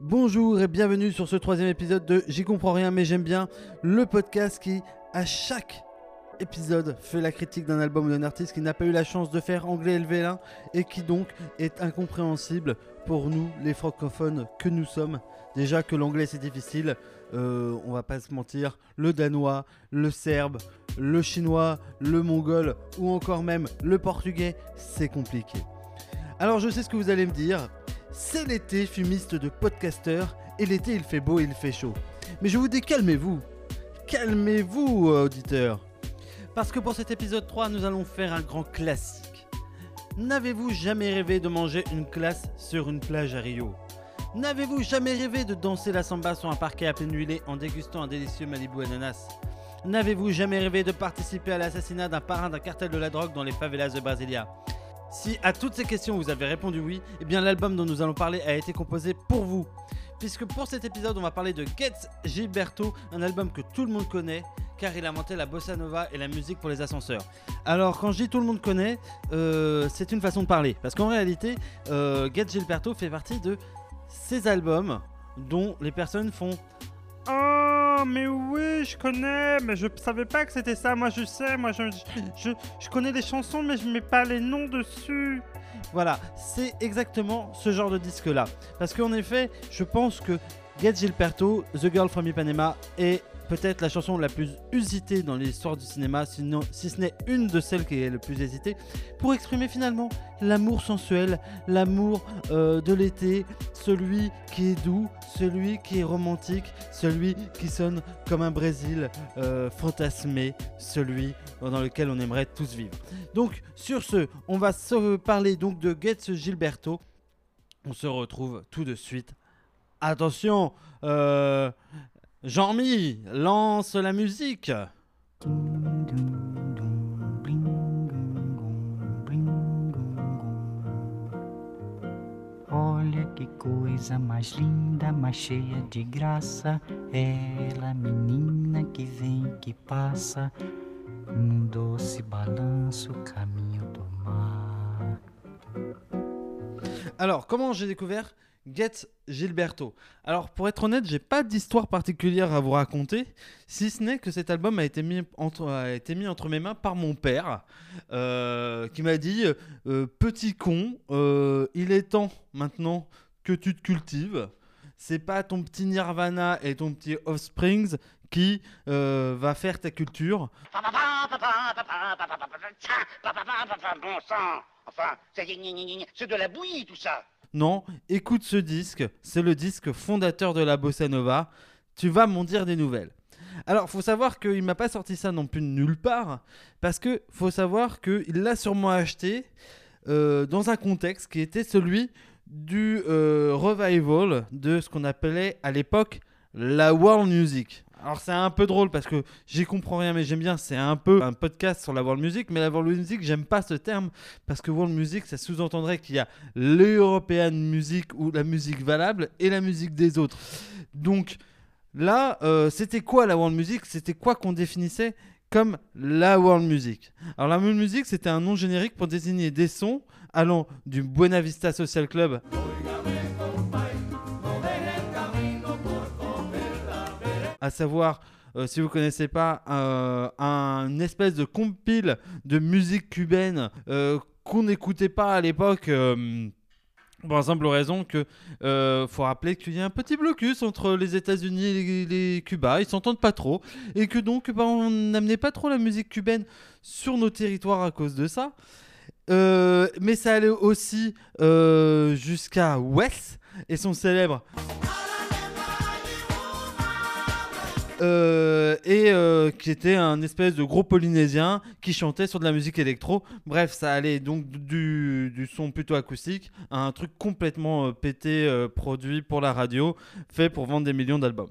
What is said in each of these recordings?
Bonjour et bienvenue sur ce troisième épisode de J'y comprends rien mais j'aime bien, le podcast qui, à chaque épisode, fait la critique d'un album ou d'un artiste qui n'a pas eu la chance de faire anglais LV1 et qui donc est incompréhensible pour nous, les francophones que nous sommes. Déjà que l'anglais c'est difficile, euh, on va pas se mentir, le danois, le serbe, le chinois, le mongol ou encore même le portugais, c'est compliqué. Alors je sais ce que vous allez me dire, c'est l'été fumiste de podcasteurs et l'été il fait beau et il fait chaud. Mais je vous dis calmez-vous, calmez-vous euh, auditeurs. Parce que pour cet épisode 3 nous allons faire un grand classique. N'avez-vous jamais rêvé de manger une glace sur une plage à Rio? N'avez-vous jamais rêvé de danser la samba sur un parquet à pleine huilée en dégustant un délicieux Malibu ananas? N'avez-vous jamais rêvé de participer à l'assassinat d'un parrain d'un cartel de la drogue dans les favelas de Brasilia? Si à toutes ces questions vous avez répondu oui, eh bien l'album dont nous allons parler a été composé pour vous. Puisque pour cet épisode on va parler de Getz Gilberto, un album que tout le monde connaît car il a inventé la bossa nova et la musique pour les ascenseurs. Alors quand je dis tout le monde connaît, euh, c'est une façon de parler. Parce qu'en réalité, euh, Gilberto fait partie de ces albums dont les personnes font Oh, mais oui, je connais, mais je savais pas que c'était ça. Moi, je sais, moi, je, je, connais les chansons, mais je mets pas les noms dessus. Voilà, c'est exactement ce genre de disque là. Parce qu'en effet, je pense que Get Gilberto, The Girl from Ipanema est peut-être la chanson la plus usitée dans l'histoire du cinéma, sinon, si ce n'est une de celles qui est le plus hésitée, pour exprimer finalement l'amour sensuel, l'amour euh, de l'été, celui qui est doux, celui qui est romantique, celui qui sonne comme un Brésil euh, fantasmé, celui dans lequel on aimerait tous vivre. Donc sur ce, on va se parler donc de Getz Gilberto. On se retrouve tout de suite. Attention, euh, Jean-Mi, lance la musique. Olha que coisa mais linda, mais cheia de graça. Ela, menina que vem, que passa, num doce balanço, caminho do mar. Alors, comment j'ai découvert Get Gilberto Alors, pour être honnête, j'ai pas d'histoire particulière à vous raconter, si ce n'est que cet album a été mis entre, a été mis entre mes mains par mon père, euh, qui m'a dit euh, Petit con, euh, il est temps maintenant que tu te cultives. C'est pas ton petit Nirvana et ton petit Offsprings qui va faire ta culture. Bon sang Enfin, c'est de la bouillie tout ça Non, écoute ce disque, c'est le disque fondateur de la bossa nova. Tu vas m'en dire des nouvelles. Alors, faut savoir qu'il m'a pas sorti ça non plus de nulle part, parce que faut savoir qu'il l'a sûrement acheté euh, dans un contexte qui était celui du euh, revival de ce qu'on appelait à l'époque la world music. Alors c'est un peu drôle parce que j'y comprends rien mais j'aime bien, c'est un peu un podcast sur la world music mais la world music j'aime pas ce terme parce que world music ça sous-entendrait qu'il y a l'european music ou la musique valable et la musique des autres. Donc là euh, c'était quoi la world music? C'était quoi qu'on définissait comme la world music? Alors la world music c'était un nom générique pour désigner des sons allant du Buena Vista Social Club à savoir, euh, si vous connaissez pas, euh, un espèce de compile de musique cubaine euh, qu'on n'écoutait pas à l'époque. euh, pour la simple raison que faut rappeler qu'il y a un petit blocus entre les États-Unis et les, Cuba, ils s'entendent pas trop, et que donc bah, on n'amenait pas trop la musique cubaine sur nos territoires à cause de ça. Mais ça allait aussi jusqu'à Wes et son célèbre Euh, et euh, qui était un espèce de gros polynésien qui chantait sur de la musique électro. Bref, ça allait donc du, son plutôt acoustique à un truc complètement euh, pété, produit pour la radio, fait pour vendre des millions d'albums.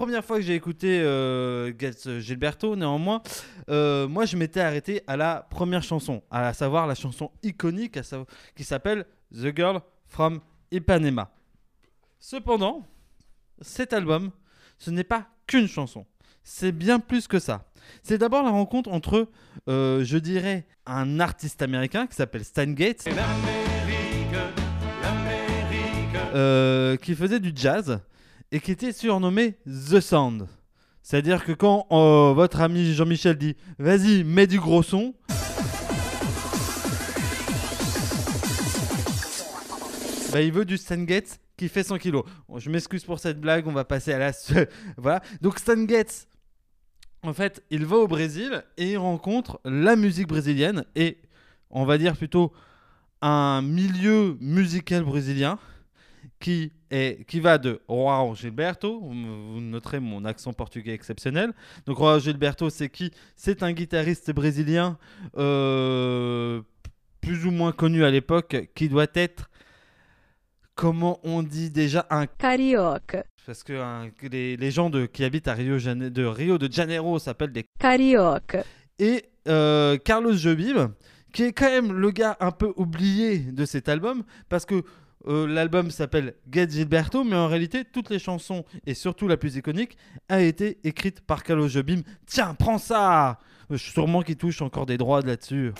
Première fois que j'ai écouté euh, Gilberto, néanmoins, euh, moi je m'étais arrêté à la première chanson, à savoir la chanson iconique à savoir- qui s'appelle The Girl from Ipanema. Cependant, cet album, ce n'est pas qu'une chanson. C'est bien plus que ça. C'est d'abord la rencontre entre, euh, je dirais, un artiste américain qui s'appelle Stan Gates, euh, qui faisait du jazz et qui était surnommé The Sound. C'est-à-dire que quand euh, votre ami Jean-Michel dit Vas-y, mets du gros son. Bah, il veut du Stan Getz qui fait 100 kilos. Je m'excuse pour cette blague, on va passer à la. voilà. Donc, Stan Getz, en fait, il va au Brésil et il rencontre la musique brésilienne et on va dire plutôt un milieu musical brésilien qui, est, qui va de Joao Gilberto, vous noterez mon accent portugais exceptionnel. Donc Joao Gilberto, c'est qui? C'est un guitariste brésilien euh, plus ou moins connu à l'époque, qui doit être, comment on dit déjà, un Carioca. parce que hein, les, les gens de, qui habitent à Rio, de Rio de Janeiro s'appellent des Carioca. et euh, Carlos Jobim, qui est quand même le gars un peu oublié de cet album, parce que euh, l'album s'appelle Get Gilberto, mais en réalité, toutes les chansons, et surtout la plus iconique, a été écrite par Carlos Jobim. Tiens, prends ça Euh, Sûrement qu'il touche encore des droits là-dessus.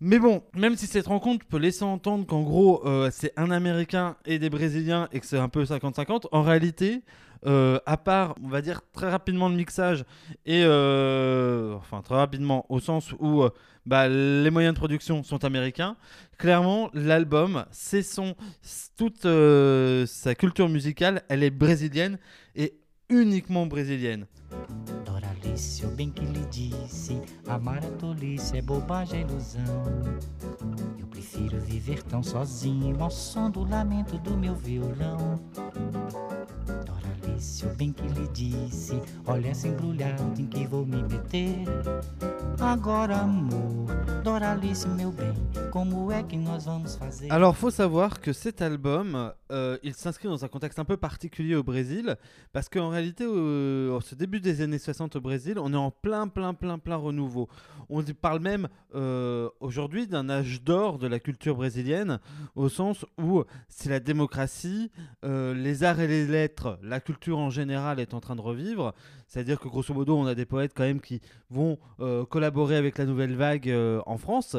Mais bon, même si cette rencontre peut laisser entendre qu'en gros euh, c'est un Américain et des Brésiliens et que c'est un peu 50-50, en réalité, euh, à part, on va dire très rapidement le mixage et euh, enfin très rapidement au sens où euh, bah, les moyens de production sont américains, clairement l'album, c'est son, toute sa culture musicale, elle est brésilienne et uniquement brésilienne. Eu prefiro viver sozinho ao som do lamento do meu. Disse: fazer? Alors, faut savoir que cet album, euh, il s'inscrit dans un contexte un peu particulier au Brésil, parce qu'en réalité, euh, en ce début des années 60 au Brésil, on est en plein, plein, plein, plein renouveau. On parle même euh, aujourd'hui d'un âge d'or de la culture brésilienne, au sens où c'est la démocratie, euh, les arts et les lettres, la culture en général est en train de revivre. C'est-à-dire que grosso modo, on a des poètes quand même qui vont euh, collaborer avec la nouvelle vague euh, en France.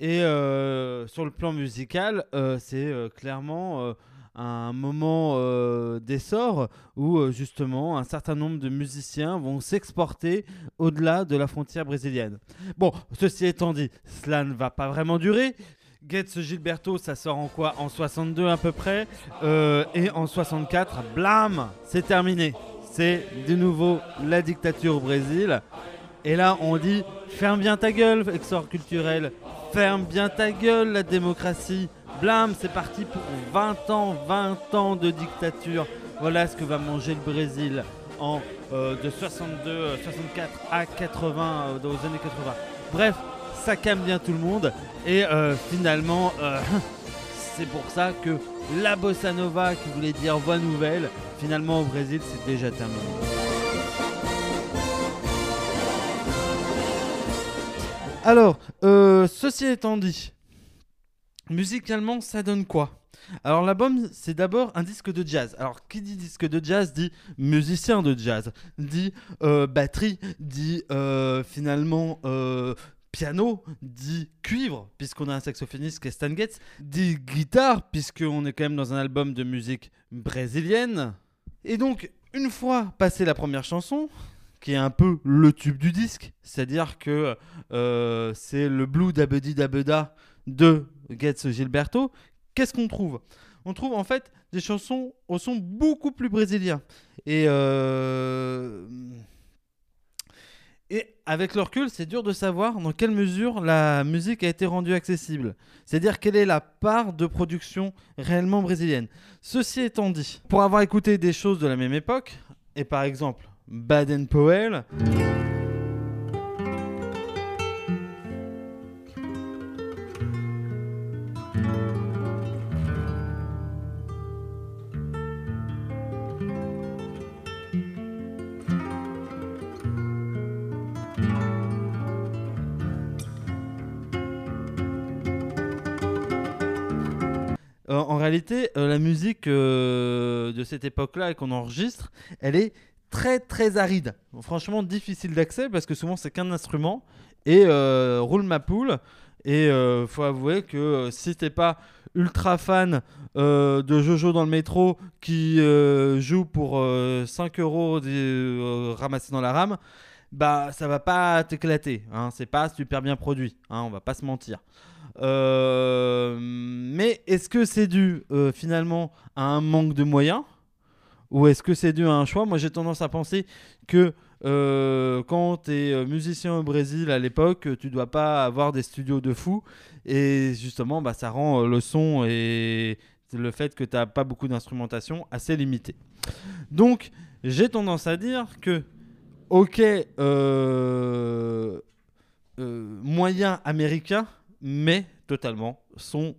Et euh, sur le plan musical, c'est clairement un moment d'essor où justement un certain nombre de musiciens vont s'exporter au-delà de la frontière brésilienne. Bon, ceci étant dit, cela ne va pas vraiment durer. Getz Gilberto, ça sort en quoi? En 62 à peu près. Euh, et en 64, blam, c'est terminé. C'est de nouveau la dictature au Brésil. Et là, on dit ferme bien ta gueule, exor culturel. Ferme bien ta gueule, la démocratie. Blam, c'est parti pour 20 ans, 20 ans de dictature. Voilà ce que va manger le Brésil en euh, de 62, euh, 64 à 80 euh, les années 80. Bref, ça calme bien tout le monde. Et euh, finalement, euh, c'est pour ça que la bossa nova qui voulait dire voix nouvelle, finalement au Brésil, c'est déjà terminé. Alors, euh, ceci étant dit, musicalement, ça donne quoi? Alors, l'album, c'est d'abord un disque de jazz. Alors, qui dit disque de jazz dit musicien de jazz, dit batterie, dit finalement piano, dit cuivre, puisqu'on a un saxophoniste qui est Stan Getz, dit guitare, puisqu'on est quand même dans un album de musique brésilienne. Et donc, une fois passé la première chanson, qui est un peu le tube du disque, c'est-à-dire que euh, c'est le Blue Dabedi Dabeda de Getz Gilberto, qu'est-ce qu'on trouve? On trouve en fait des chansons au son beaucoup plus brésilien. Et, euh, et avec le recul, c'est dur de savoir dans quelle mesure la musique a été rendue accessible. C'est-à-dire quelle est la part de production réellement brésilienne. Ceci étant dit, pour avoir écouté des choses de la même époque, et par exemple Baden Powell, euh, en réalité, euh, la musique euh, de cette époque-là qu'on enregistre, elle est très très aride. Franchement, difficile d'accès parce que souvent c'est qu'un instrument et roule ma poule. Et faut avouer que si t'es pas ultra fan de Jojo dans le métro qui joue pour euh, 5 euros ramassés dans la rame, bah ça va pas t'éclater. Hein. C'est pas super bien produit, hein, on va pas se mentir. Euh, mais est-ce que c'est dû euh, finalement à un manque de moyens ou est-ce que c'est dû à un choix? Moi j'ai tendance à penser que euh, quand tu es musicien au Brésil à l'époque, tu dois pas avoir des studios de fou et justement bah, ça rend le son et le fait que tu n'as pas beaucoup d'instrumentation assez limité. Donc j'ai tendance à dire que ok euh, euh, moyen américain mais totalement son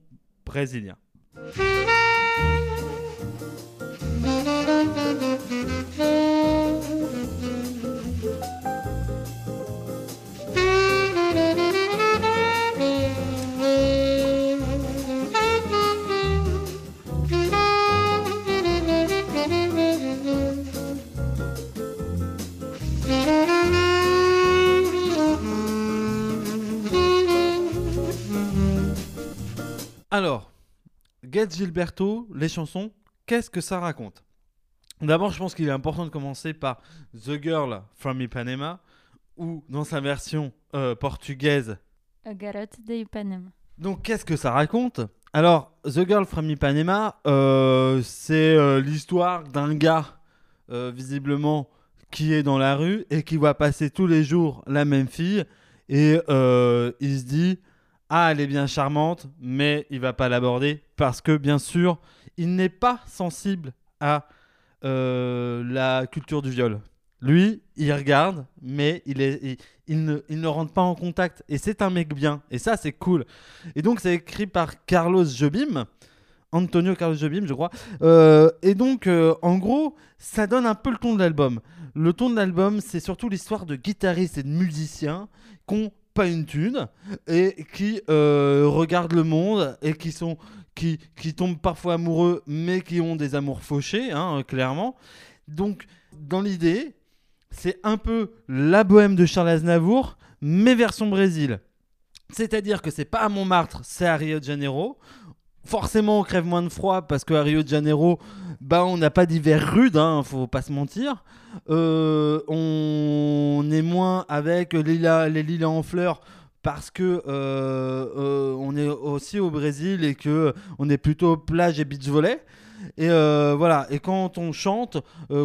brésilien. Alors, Get Gilberto, les chansons, qu'est-ce que ça raconte? D'abord, je pense qu'il est important de commencer par The Girl from Ipanema, ou dans sa version euh, portugaise. A Garota de Ipanema. Donc, qu'est-ce que ça raconte? Alors, The Girl from Ipanema, euh, c'est euh, l'histoire d'un gars, visiblement, qui est dans la rue et qui voit passer tous les jours la même fille, et il se dit ah, elle est bien charmante, mais il va pas l'aborder parce que, bien sûr, il n'est pas sensible à euh, la culture du viol. Lui, il regarde, mais il, ne, rentre pas en contact. Et c'est un mec bien. Et ça, c'est cool. Et donc, c'est écrit par Carlos Jobim. Antonio Carlos Jobim, je crois. Euh, et donc, euh, en gros, ça donne un peu le ton de l'album. Le ton de l'album, c'est surtout l'histoire de guitaristes et de musiciens qui n'ont pas une thune et qui euh, regardent le monde et qui sont qui, qui tombent parfois amoureux mais qui ont des amours fauchés hein, clairement. Donc dans l'idée c'est un peu la bohème de Charles Aznavour mais version Brésil. C'est-à-dire que c'est pas à Montmartre c'est à Rio de Janeiro forcément on crève moins de froid parce qu'à Rio de Janeiro bah on n'a pas d'hiver rude hein, faut pas se mentir euh, on est moins avec les les lilas en fleurs parce que euh, euh, on est aussi au Brésil et que on est plutôt plage et beach volley. Et voilà. Et quand on chante,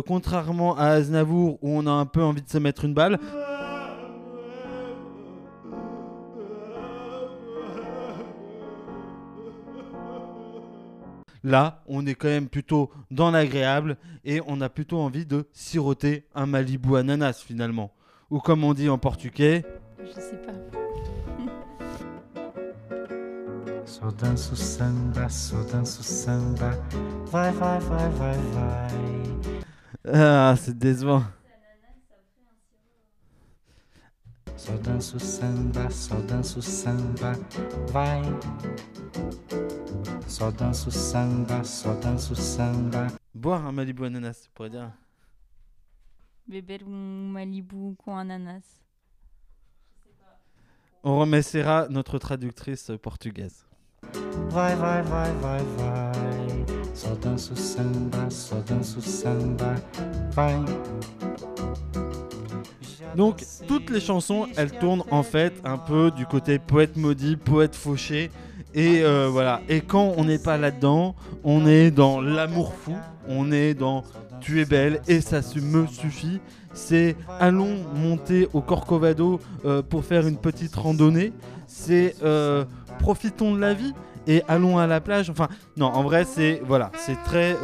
contrairement à Aznavour où on a un peu envie de se mettre une balle. Là, on est quand même plutôt dans l'agréable et on a plutôt envie de siroter un Malibu ananas finalement. Ou comme on dit en portugais, Je sais pas. Só danço samba, só danço samba. Vai, vai, vai, vai, vai. ah, c'est décevant. Só danço samba, só danço samba. Vai. Só danço samba, só danço samba. Boire un Malibu ananas, tu pourrais dire. Beber um Malibu com ananas. On remerciera notre traductrice portugaise. Vai, vai, vai, vai, vai. Só danço samba, só danço samba. Vai. Donc toutes les chansons, elles tournent en fait un peu du côté poète maudit, poète fauché. Et euh, voilà. Et quand on n'est pas là-dedans, on est dans l'amour fou, on est dans tu es belle et ça me suffit. C'est allons monter au Corcovado euh, pour faire une petite randonnée. C'est euh, profitons de la vie et allons à la plage. Enfin, non, en vrai, c'est voilà, c'est très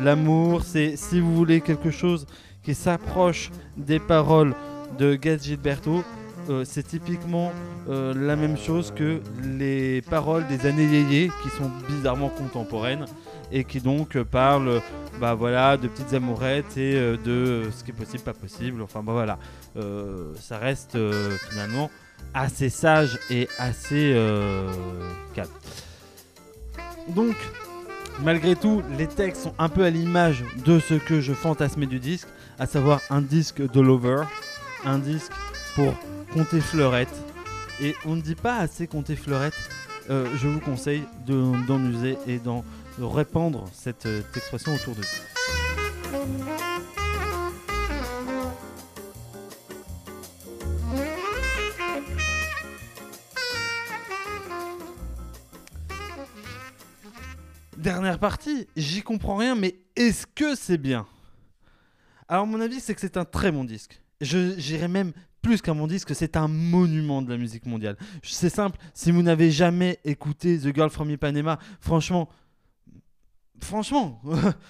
l'amour. C'est si vous voulez quelque chose s'approche des paroles de Gaz Gilberto, euh, c'est typiquement euh, la même chose que les paroles des années yéyé qui sont bizarrement contemporaines et qui donc euh, parlent bah voilà de petites amourettes et euh, de ce qui est possible pas possible enfin bah voilà. Ça reste finalement assez sage et assez calme. Donc Malgré tout, les textes sont un peu à l'image de ce que je fantasmais du disque, à savoir un disque de lover, un disque pour compter fleurette. Et on ne dit pas assez compter fleurette. Euh, je vous conseille de- d'en user et d'en de répandre cette, euh, expression autour de vous. Dernière partie, j'y comprends rien, mais est-ce que c'est bien? Alors mon avis, c'est que c'est un très bon disque. J'irais même plus qu'un bon disque, c'est un monument de la musique mondiale. C'est simple, si vous n'avez jamais écouté The Girl from Ipanema, franchement, franchement,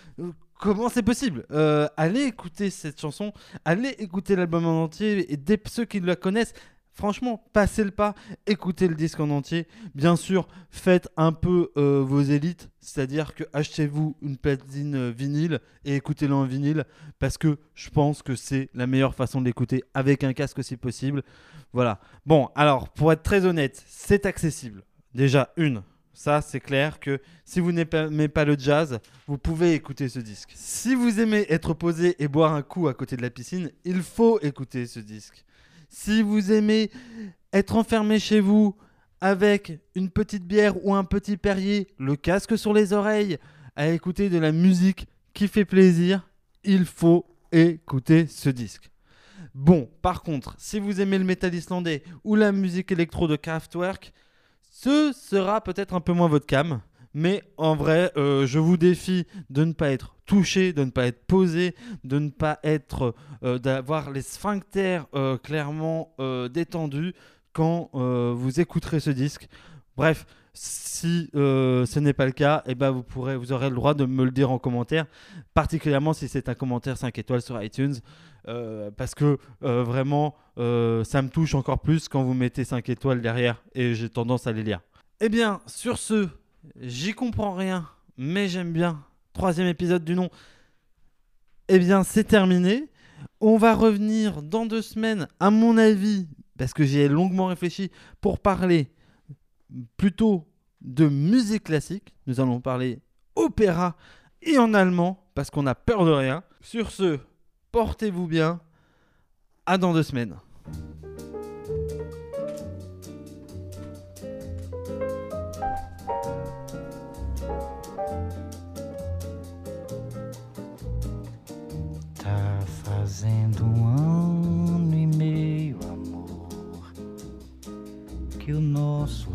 comment c'est possible? Euh, Allez écouter cette chanson, allez écouter l'album en entier, et dès ceux qui la connaissent, franchement, passez le pas, écoutez le disque en entier. Bien sûr, faites un peu euh, vos élites, c'est-à-dire que achetez-vous une platine euh, vinyle et écoutez-le en vinyle, parce que je pense que c'est la meilleure façon de l'écouter, avec un casque si possible. Voilà. Bon, alors, pour être très honnête, c'est accessible. Déjà, une. Ça, c'est clair que si vous n'aimez pas le jazz, vous pouvez écouter ce disque. Si vous aimez être posé et boire un coup à côté de la piscine, il faut écouter ce disque. Si vous aimez être enfermé chez vous avec une petite bière ou un petit perrier, le casque sur les oreilles, à écouter de la musique qui fait plaisir, il faut écouter ce disque. Bon, par contre, si vous aimez le métal islandais ou la musique électro de Kraftwerk, ce sera peut-être un peu moins votre cam. Mais en vrai, euh, je vous défie de ne pas être touché, de ne pas être posé, de ne pas être, euh, d'avoir les sphincters euh, clairement détendus quand vous écouterez ce disque. Bref, si ce n'est pas le cas, eh ben vous pourrez, vous aurez le droit de me le dire en commentaire, particulièrement si c'est un commentaire 5 étoiles sur iTunes, parce que vraiment, ça me touche encore plus quand vous mettez 5 étoiles derrière et j'ai tendance à les lire. Eh bien, sur ce, j'y comprends rien, mais j'aime bien. Troisième épisode du nom. Eh bien, c'est terminé. On va revenir dans deux semaines, à mon avis, parce que j'y ai longuement réfléchi, pour parler plutôt de musique classique. Nous allons parler opéra et en allemand, parce qu'on a peur de rien. Sur ce, portez-vous bien. À dans deux semaines. Que o nosso